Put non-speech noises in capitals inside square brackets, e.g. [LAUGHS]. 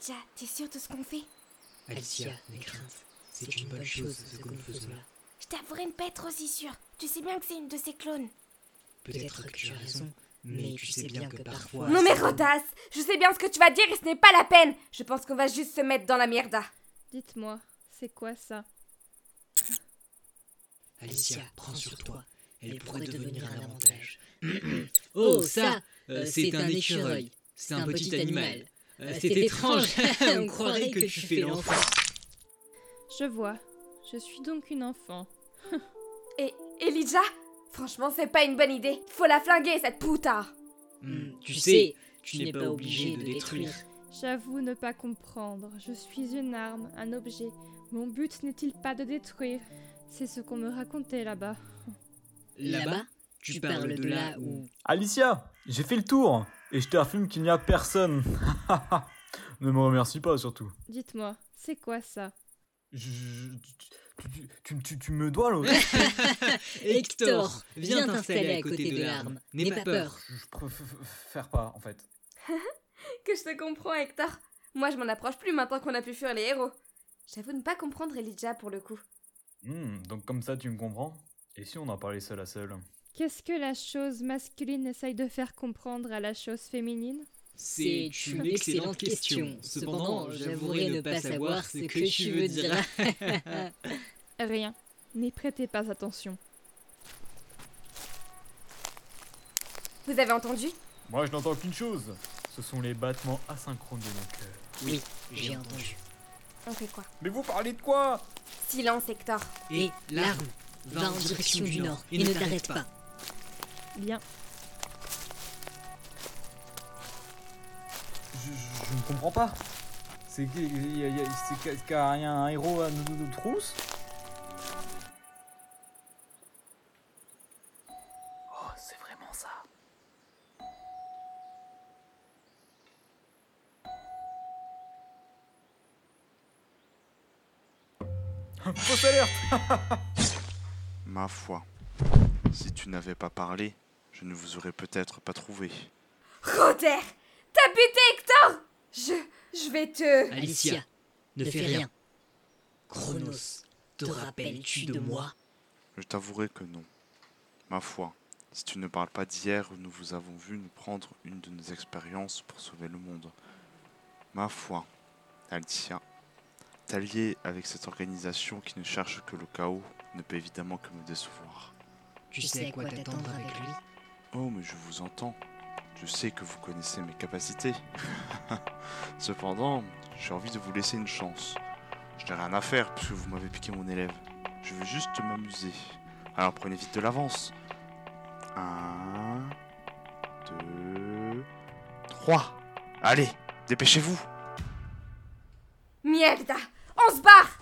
Elijah, t'es sûr de ce qu'on fait? Alicia, n'aie crainte. C'est une bonne chose ce que nous faisons là. Je t'avouerai ne pas être aussi sûre. Tu sais bien que c'est une de ces clones. Peut-être que tu as raison, mais tu sais bien que parfois. Non mais Rodas, je sais bien ce que tu vas dire et ce n'est pas la peine. Je pense qu'on va juste se mettre dans la mierda. Dites-moi, c'est quoi ça? Alicia, prends sur toi. Elle pourrait devenir un avantage. [CLEARS THROAT] oh, ça, euh, c'est un écureuil. C'est un petit animal. Euh, c'est étrange. [LAUGHS] [LAUGHS] On croirait que tu fais l'enfant. Je vois. Je suis donc une enfant. [LAUGHS] Et Elijah Franchement, c'est pas une bonne idée. Faut la flinguer, cette puta. Hmm, tu sais, tu n'es pas obligé de détruire. J'avoue ne pas comprendre. Je suis une arme, un objet. Mon but n'est-il pas de détruire? C'est ce qu'on me racontait là-bas. Là-bas Tu parles de là où Alicia, j'ai fait le tour et je t'affirme qu'il n'y a personne. [LAUGHS] ne me remercie pas surtout. Dites-moi, c'est quoi ça? Je- je- tu, tu- tu- tu me dois le. [LAUGHS] Hector, viens t'installer à côté de l'arme. N'aie pas peur. Je préfère pas en fait. [LAUGHS] Que je te comprends, Hector. Moi, je m'en approche plus maintenant qu'on a pu fuir les héros. J'avoue ne pas comprendre Elijah pour le coup. Hmm, donc comme ça tu me comprends? Et si on en parlait seul à seul? Qu'est-ce que la chose masculine essaye de faire comprendre à la chose féminine? C'est une excellente question. Cependant, j'avouerai ne pas savoir ce que tu veux dire. [LAUGHS] Rien. N'y prêtez pas attention. Vous avez entendu? Moi je n'entends qu'une chose. Ce sont les battements asynchrones de mon cœur. Oui, j'ai entendu. On fait quoi? Mais vous parlez de quoi? Silence, Hector. Et l'arme va en direction du nord et ne t'arrête pas. Bien. je, je- je ne comprends pas. C'est y a un héros à nous de trousse Oh, c'est vraiment ça. Fausse alerte [LAUGHS] Ma foi, si tu n'avais pas parlé, je ne vous aurais peut-être pas trouvé. Roder T'as buté Hector? Je. Je vais te. Alicia, ne fais rien. Chronos, te rappelles-tu de moi? Je t'avouerai que non. Ma foi, si tu ne parles pas d'hier où nous vous avons vu nous prendre une de nos expériences pour sauver le monde. Ma foi, Alicia, t'allier avec cette organisation qui ne cherche que le chaos ne peut évidemment que me décevoir. Tu sais à quoi t'attendre avec lui Oh, mais je vous entends. Je sais que vous connaissez mes capacités. [LAUGHS] Cependant, j'ai envie de vous laisser une chance. Je n'ai rien à faire puisque vous m'avez piqué mon élève. Je veux juste m'amuser. Alors prenez vite de l'avance. Un, deux, trois. Allez, dépêchez-vous. Mierda On se barre